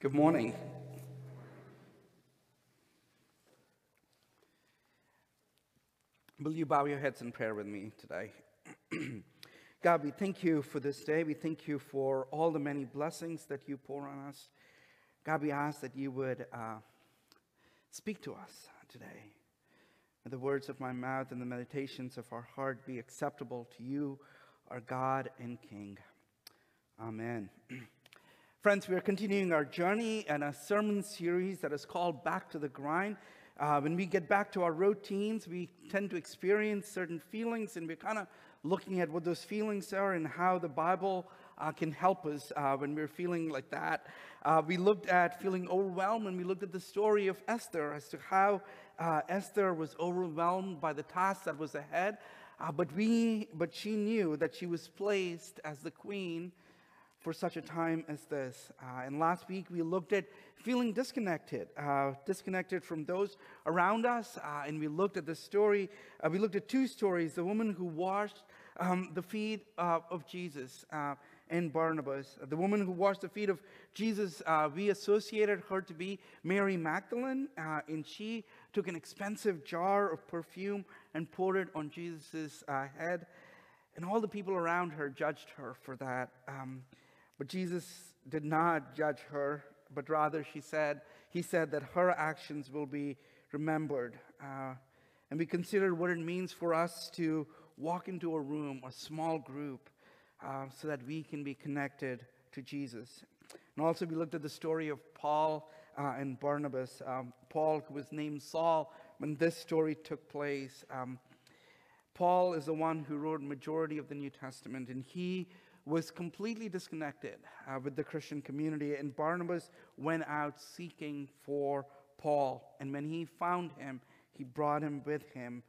Good morning. Will you bow your heads in prayer with me today? God, we thank you for this day. We thank you for all the many blessings that you pour on us. God, we ask that you would uh, speak to us today. May the words of my mouth and the meditations of our heart be acceptable to you, our God and King. Amen. Friends, we are continuing our journey and a sermon series that is called Back to the Grind. Uh, when we get back to our routines, we tend to experience certain feelings, and we're kind of looking at what those feelings are and how the Bible uh, can help us uh, when we're feeling like that. Uh, we looked at feeling overwhelmed, and we looked at the story of Esther as to how uh, Esther was overwhelmed by the task that was ahead. Uh, but we, but she knew that she was placed as the queen for such a time as this. Uh, and last week we looked at feeling disconnected, uh, disconnected from those around us. Uh, and we looked at the story, uh, we looked at two stories the woman who washed um, the feet uh, of Jesus uh, and Barnabas. The woman who washed the feet of Jesus, we associated her to be Mary Magdalene, and she took an expensive jar of perfume and poured it on Jesus' head. And all the people around her judged her for that. Um, but Jesus did not judge her, but rather she said, he said that her actions will be remembered. Uh, and we considered what it means for us to walk into a room, a small group, uh, so that we can be connected to Jesus. And also, we looked at the story of Paul uh, and Barnabas. Um, Paul, who was named Saul when this story took place. Um, Paul is the one who wrote majority of the New Testament, and he was completely disconnected uh, with the Christian community, and Barnabas went out seeking for Paul. And when he found him, he brought him with him.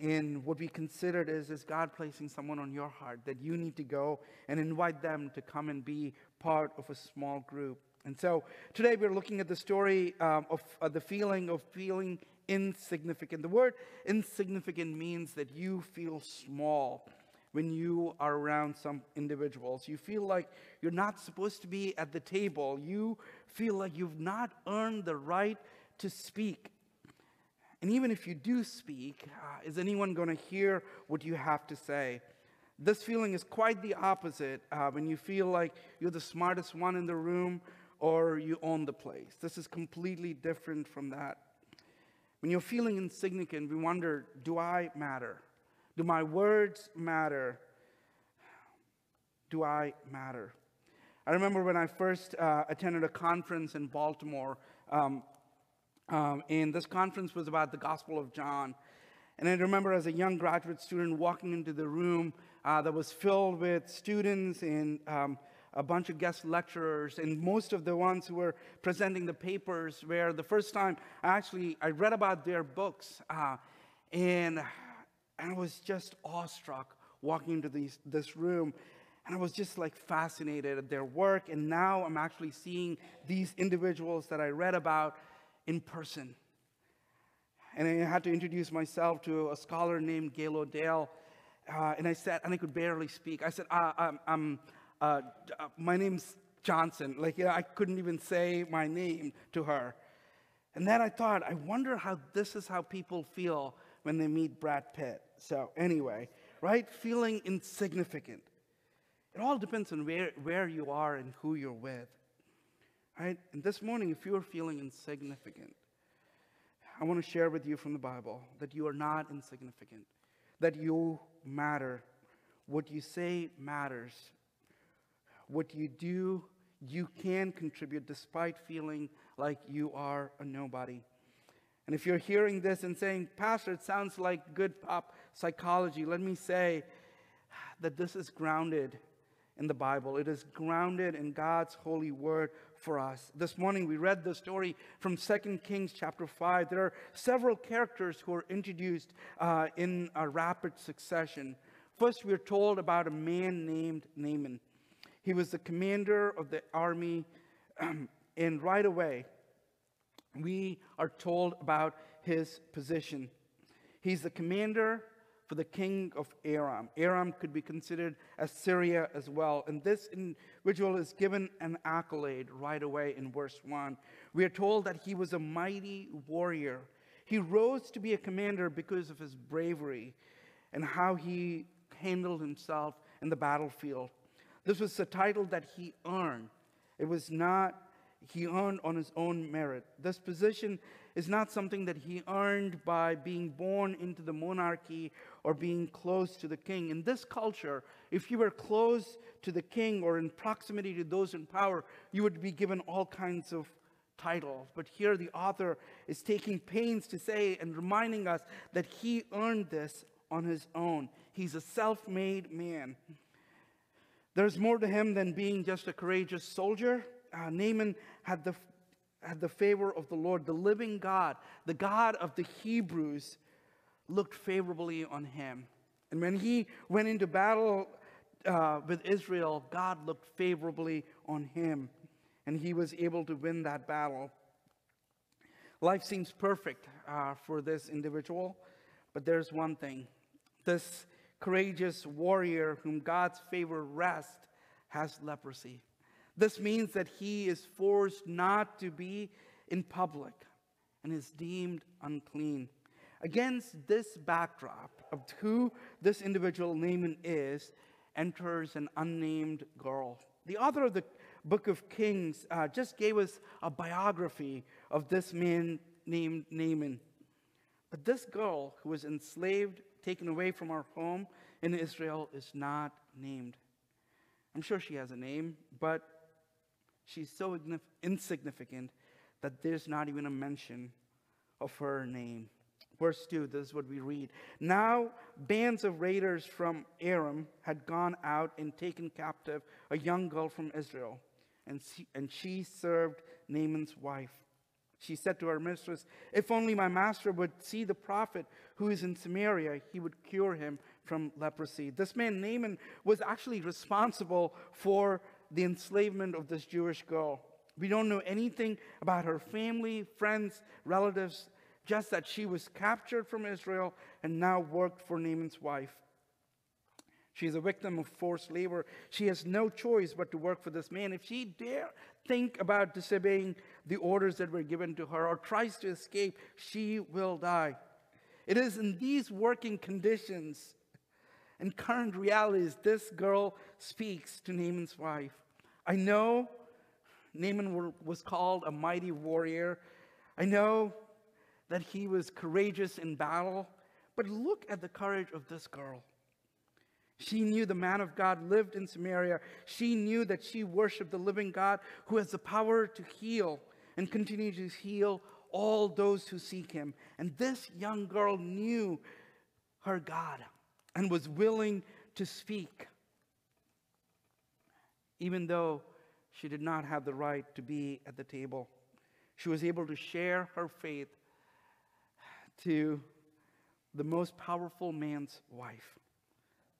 In what we considered is, is God placing someone on your heart that you need to go and invite them to come and be part of a small group. And so today we're looking at the story um, of uh, the feeling of feeling insignificant. The word insignificant means that you feel small when you are around some individuals. You feel like you're not supposed to be at the table. You feel like you've not earned the right to speak. And even if you do speak, uh, is anyone going to hear what you have to say? This feeling is quite the opposite uh, when you feel like you're the smartest one in the room or you own the place. This is completely different from that. When you're feeling insignificant, we wonder do I matter? Do my words matter? Do I matter? I remember when I first uh, attended a conference in Baltimore, um, um, and this conference was about the Gospel of John. And I remember as a young graduate student walking into the room uh, that was filled with students and um, a bunch of guest lecturers, and most of the ones who were presenting the papers were the first time I actually I read about their books, uh, and and I was just awestruck walking into these, this room. And I was just like fascinated at their work. And now I'm actually seeing these individuals that I read about in person. And I had to introduce myself to a scholar named Gail O'Day. Uh, and I said, and I could barely speak. I said, uh, I'm, I'm uh, uh, my name's Johnson. Like, you know, I couldn't even say my name to her. And then I thought, I wonder how this is how people feel when they meet Brad Pitt. So, anyway, right? Feeling insignificant. It all depends on where, where you are and who you're with. Right? And this morning, if you're feeling insignificant, I want to share with you from the Bible that you are not insignificant, that you matter. What you say matters. What you do, you can contribute despite feeling like you are a nobody. And if you're hearing this and saying, Pastor, it sounds like good pop psychology, let me say that this is grounded in the Bible. It is grounded in God's holy word for us. This morning we read the story from 2 Kings chapter 5. There are several characters who are introduced uh, in a rapid succession. First, we're told about a man named Naaman. He was the commander of the army, and right away, we are told about his position. He's the commander for the king of Aram. Aram could be considered as Syria as well. And this individual is given an accolade right away in verse 1. We are told that he was a mighty warrior. He rose to be a commander because of his bravery and how he handled himself in the battlefield. This was a title that he earned. It was not he earned on his own merit. This position is not something that he earned by being born into the monarchy or being close to the king. In this culture, if you were close to the king or in proximity to those in power, you would be given all kinds of titles. But here the author is taking pains to say and reminding us that he earned this on his own. He's a self made man. There's more to him than being just a courageous soldier uh, Naaman had the, had the favor of the Lord, the living God, the God of the Hebrews, looked favorably on him. And when he went into battle uh, with Israel, God looked favorably on him, and he was able to win that battle. Life seems perfect uh, for this individual, but there's one thing. This courageous warrior whom God's favor rests has leprosy. This means that he is forced not to be in public and is deemed unclean. Against this backdrop of who this individual Naaman is, enters an unnamed girl. The author of the book of Kings uh, just gave us a biography of this man named Naaman. But this girl who was enslaved, taken away from our home in Israel, is not named. I'm sure she has a name, but she's so insignificant that there's not even a mention of her name. Verse 2, this is what we read. Now, bands of raiders from Aram had gone out and taken captive a young girl from Israel, and she, and she served Naaman's wife. She said to her mistress, If only my master would see the prophet who is in Samaria, he would cure him from leprosy. This man, Naaman, was actually responsible for the enslavement of this Jewish girl. We don't know anything about her family, friends, relatives, just that she was captured from Israel and now worked for Naaman's wife. She is a victim of forced labor. She has no choice but to work for this man. If she dare think about disobeying the orders that were given to her or tries to escape, she will die. It is in these working conditions and current realities, this girl speaks to Naaman's wife. I know Naaman was called a mighty warrior. I know that he was courageous in battle. But look at the courage of this girl. She knew the man of God lived in Samaria. She knew that she worshiped the living God who has the power to heal and continue to heal all those who seek him. And this young girl knew her God and was willing to speak, even though she did not have the right to be at the table. She was able to share her faith to the most powerful man's wife.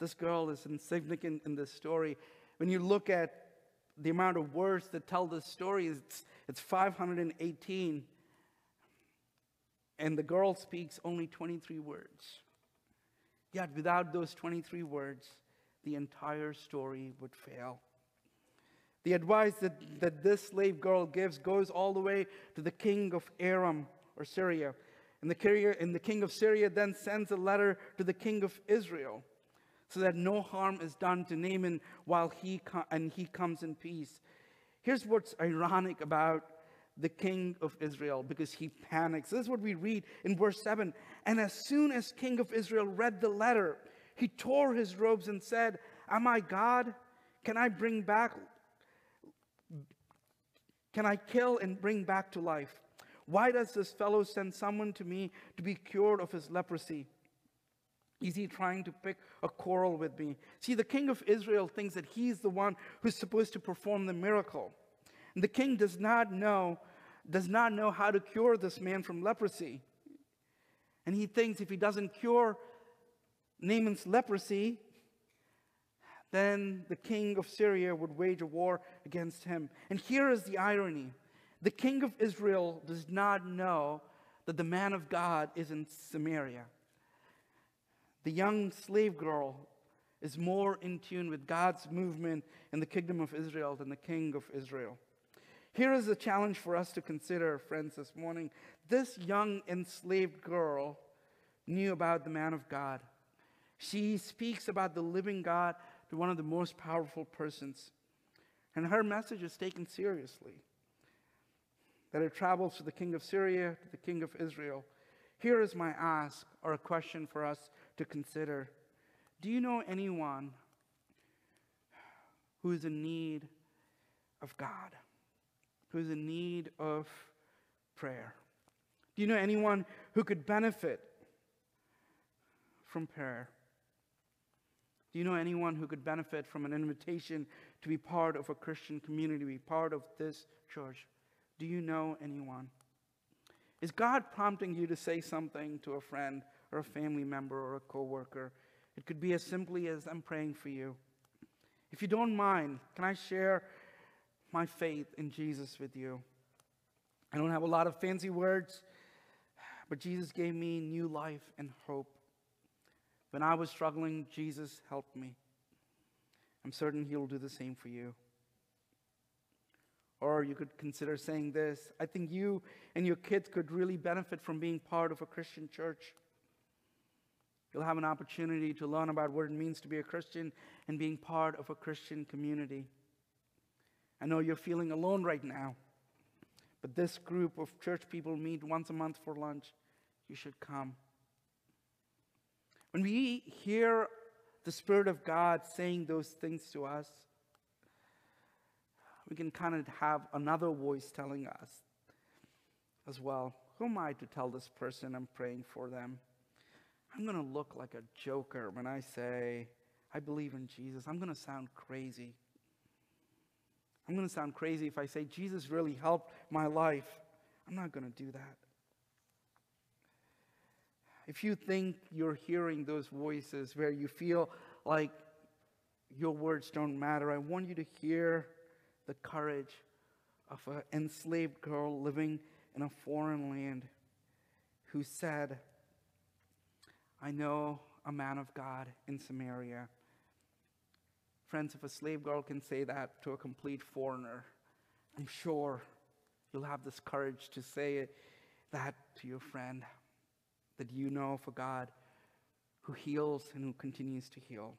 This girl is insignificant in this story. When you look at the amount of words that tell this story, it's, it's 518. And the girl speaks only 23 words. Yet without those 23 words, the entire story would fail. The advice that, that this slave girl gives goes all the way to the king of Aram or Syria. And the, and the king of Syria then sends a letter to the king of Israel so that no harm is done to Naaman while he and he comes in peace. Here's what's ironic about the king of Israel because he panics. This is what we read in verse 7. And as soon as king of Israel read the letter, he tore his robes and said, Am I God? Can I bring back can I kill and bring back to life? Why does this fellow send someone to me to be cured of his leprosy? Is he trying to pick a quarrel with me? See, the king of Israel thinks that he's the one who's supposed to perform the miracle. And the king does not know, does not know how to cure this man from leprosy. And he thinks if he doesn't cure Naaman's leprosy, then the king of Syria would wage a war against him. And here is the irony the king of Israel does not know that the man of God is in Samaria. The young slave girl is more in tune with God's movement in the kingdom of Israel than the king of Israel. Here is a challenge for us to consider, friends, this morning. This young enslaved girl knew about the man of God. She speaks about the living God to one of the most powerful persons. And her message is taken seriously. That it travels to the king of Syria, to the king of Israel. Here is my ask or a question for us to consider Do you know anyone who is in need of God? Who is in need of prayer? Do you know anyone who could benefit from prayer? Do you know anyone who could benefit from an invitation to be part of a Christian community, to be part of this church? Do you know anyone? Is God prompting you to say something to a friend or a family member or a coworker? It could be as simply as I'm praying for you. If you don't mind, can I share my faith in Jesus with you. I don't have a lot of fancy words, but Jesus gave me new life and hope. When I was struggling, Jesus helped me. I'm certain He'll do the same for you. Or you could consider saying this I think you and your kids could really benefit from being part of a Christian church. You'll have an opportunity to learn about what it means to be a Christian and being part of a Christian community. I know you're feeling alone right now, but this group of church people meet once a month for lunch. You should come. When we hear the Spirit of God saying those things to us, we can kind of have another voice telling us as well. Who am I to tell this person I'm praying for them? I'm going to look like a joker when I say, I believe in Jesus. I'm going to sound crazy. I'm going to sound crazy if I say Jesus really helped my life. I'm not going to do that. If you think you're hearing those voices where you feel like your words don't matter, I want you to hear the courage of an enslaved girl living in a foreign land who said, I know a man of God in Samaria Friends, if a slave girl can say that to a complete foreigner, I'm sure you'll have this courage to say that to your friend that you know for God who heals and who continues to heal.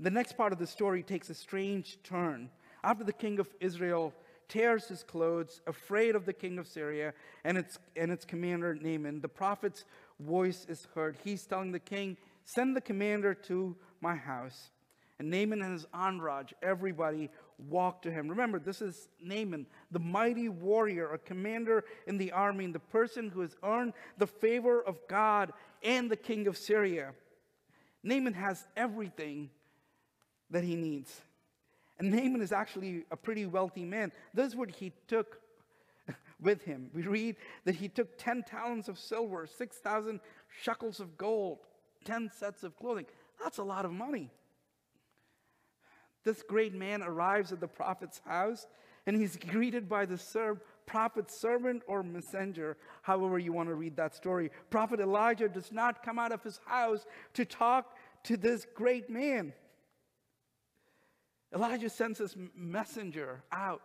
The next part of the story takes a strange turn. After the king of Israel tears his clothes, afraid of the king of Syria and its, and its commander Naaman, the prophet's voice is heard. He's telling the king, Send the commander to my house. And Naaman and his entourage, everybody walked to him. Remember, this is Naaman, the mighty warrior, a commander in the army, and the person who has earned the favor of God and the king of Syria. Naaman has everything that he needs. And Naaman is actually a pretty wealthy man. This is what he took with him. We read that he took 10 talents of silver, 6,000 shekels of gold, 10 sets of clothing. That's a lot of money. This great man arrives at the prophet's house and he's greeted by the serv- prophet's servant or messenger, however you want to read that story. Prophet Elijah does not come out of his house to talk to this great man. Elijah sends his messenger out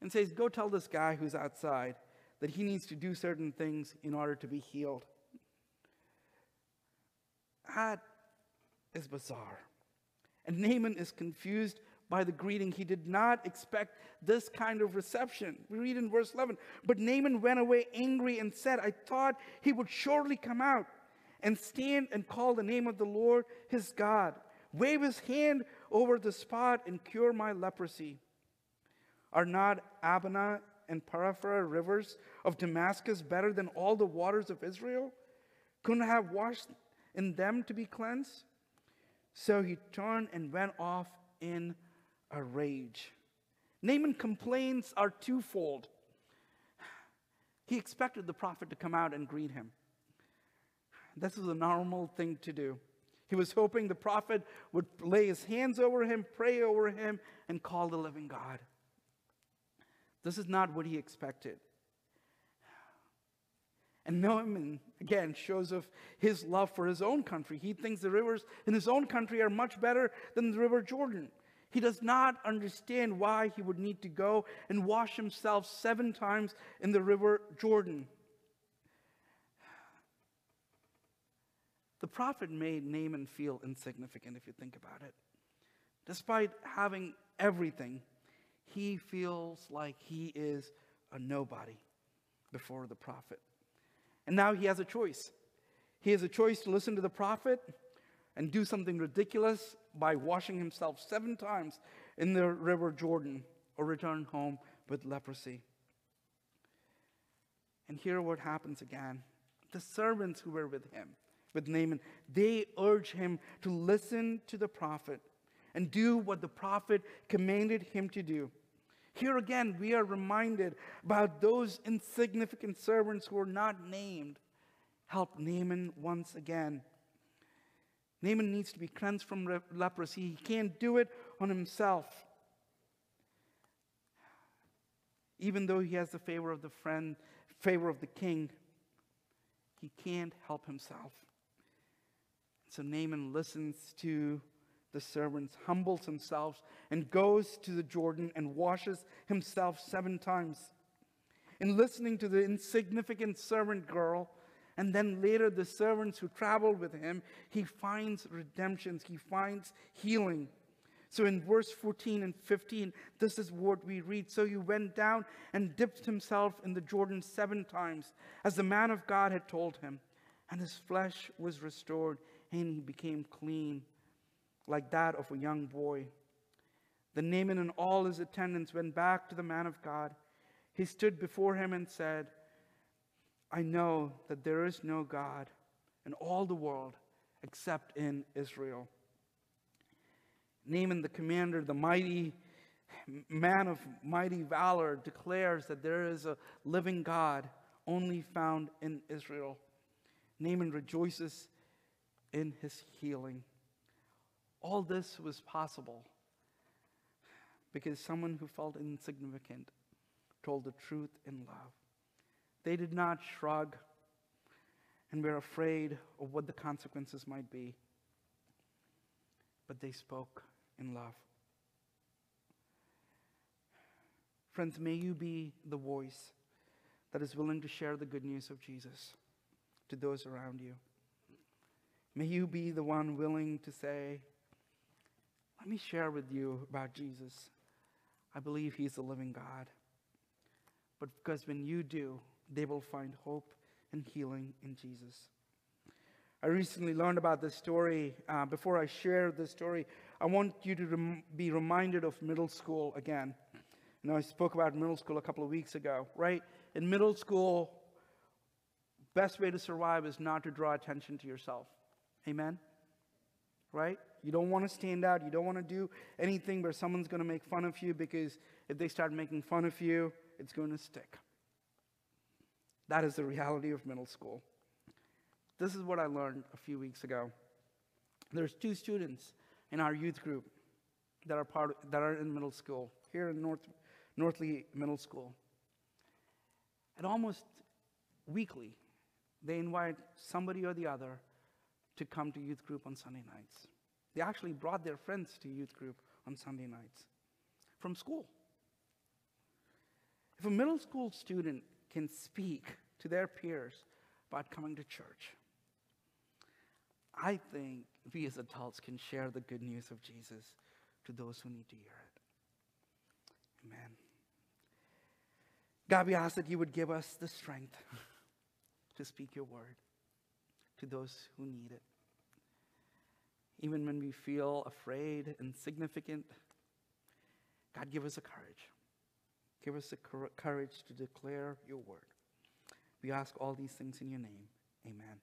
and says, Go tell this guy who's outside that he needs to do certain things in order to be healed. That is bizarre. And Naaman is confused by the greeting. He did not expect this kind of reception. We read in verse 11 But Naaman went away angry and said, I thought he would surely come out and stand and call the name of the Lord his God, wave his hand over the spot and cure my leprosy. Are not Abana and Pharpar rivers of Damascus better than all the waters of Israel? Couldn't I have washed in them to be cleansed? So he turned and went off in a rage. Naaman complaints are twofold. He expected the prophet to come out and greet him. This is a normal thing to do. He was hoping the prophet would lay his hands over him, pray over him, and call the living God. This is not what he expected. And Naaman, again, shows of his love for his own country. He thinks the rivers in his own country are much better than the river Jordan. He does not understand why he would need to go and wash himself seven times in the river Jordan. The prophet made Naaman feel insignificant, if you think about it. Despite having everything, he feels like he is a nobody before the prophet. And now he has a choice. He has a choice to listen to the prophet and do something ridiculous by washing himself seven times in the river Jordan or return home with leprosy. And here what happens again. The servants who were with him with Naaman, they urge him to listen to the prophet and do what the prophet commanded him to do. Here again, we are reminded about those insignificant servants who are not named. Help Naaman once again. Naaman needs to be cleansed from leprosy. He can't do it on himself. Even though he has the favor of the friend, favor of the king, he can't help himself. So Naaman listens to the servants, humbles himself, and goes to the Jordan and washes himself seven times. In listening to the insignificant servant girl, and then later the servants who traveled with him, he finds redemption, he finds healing. So in verse 14 and 15, this is what we read. So he went down and dipped himself in the Jordan seven times, as the man of God had told him, and his flesh was restored and he became clean, like that of a young boy. The Naaman and all his attendants went back to the man of God. He stood before him and said, I know that there is no God in all the world except in Israel. Naaman, the commander, the mighty man of mighty valor, declares that there is a living God only found in Israel. Naaman rejoices in his healing. All this was possible because someone who felt insignificant told the truth in love. They did not shrug and were afraid of what the consequences might be, but they spoke in love. Friends, may you be the voice that is willing to share the good news of Jesus to those around you. May you be the one willing to say, Let me share with you about Jesus. I believe he's the living God. But because when you do, they will find hope and healing in Jesus. I recently learned about this story. Uh, before I share this story, I want you to rem- be reminded of middle school again. You know, I spoke about middle school a couple of weeks ago, right? In middle school, best way to survive is not to draw attention to yourself. Amen? Right? You don't want to stand out. You don't want to do anything where someone's going to make fun of you because if they start making fun of you, it's going to stick. That is the reality of middle school. This is what I learned a few weeks ago. There's two students in our youth group that are part of, that are in middle school here in North Northley Middle School. And almost weekly, they invite somebody or the other to come to youth group on Sunday nights. They actually brought their friends to youth group on Sunday nights from school. If a middle school student can speak to their peers about coming to church, I think we as adults can share the good news of Jesus to those who need to hear it. Amen. God, we ask that you would give us the strength to speak your word to those who need it. Even when we feel afraid, insignificant, God, give us the courage. Give us the courage to declare your word. We ask all these things in your name. Amen.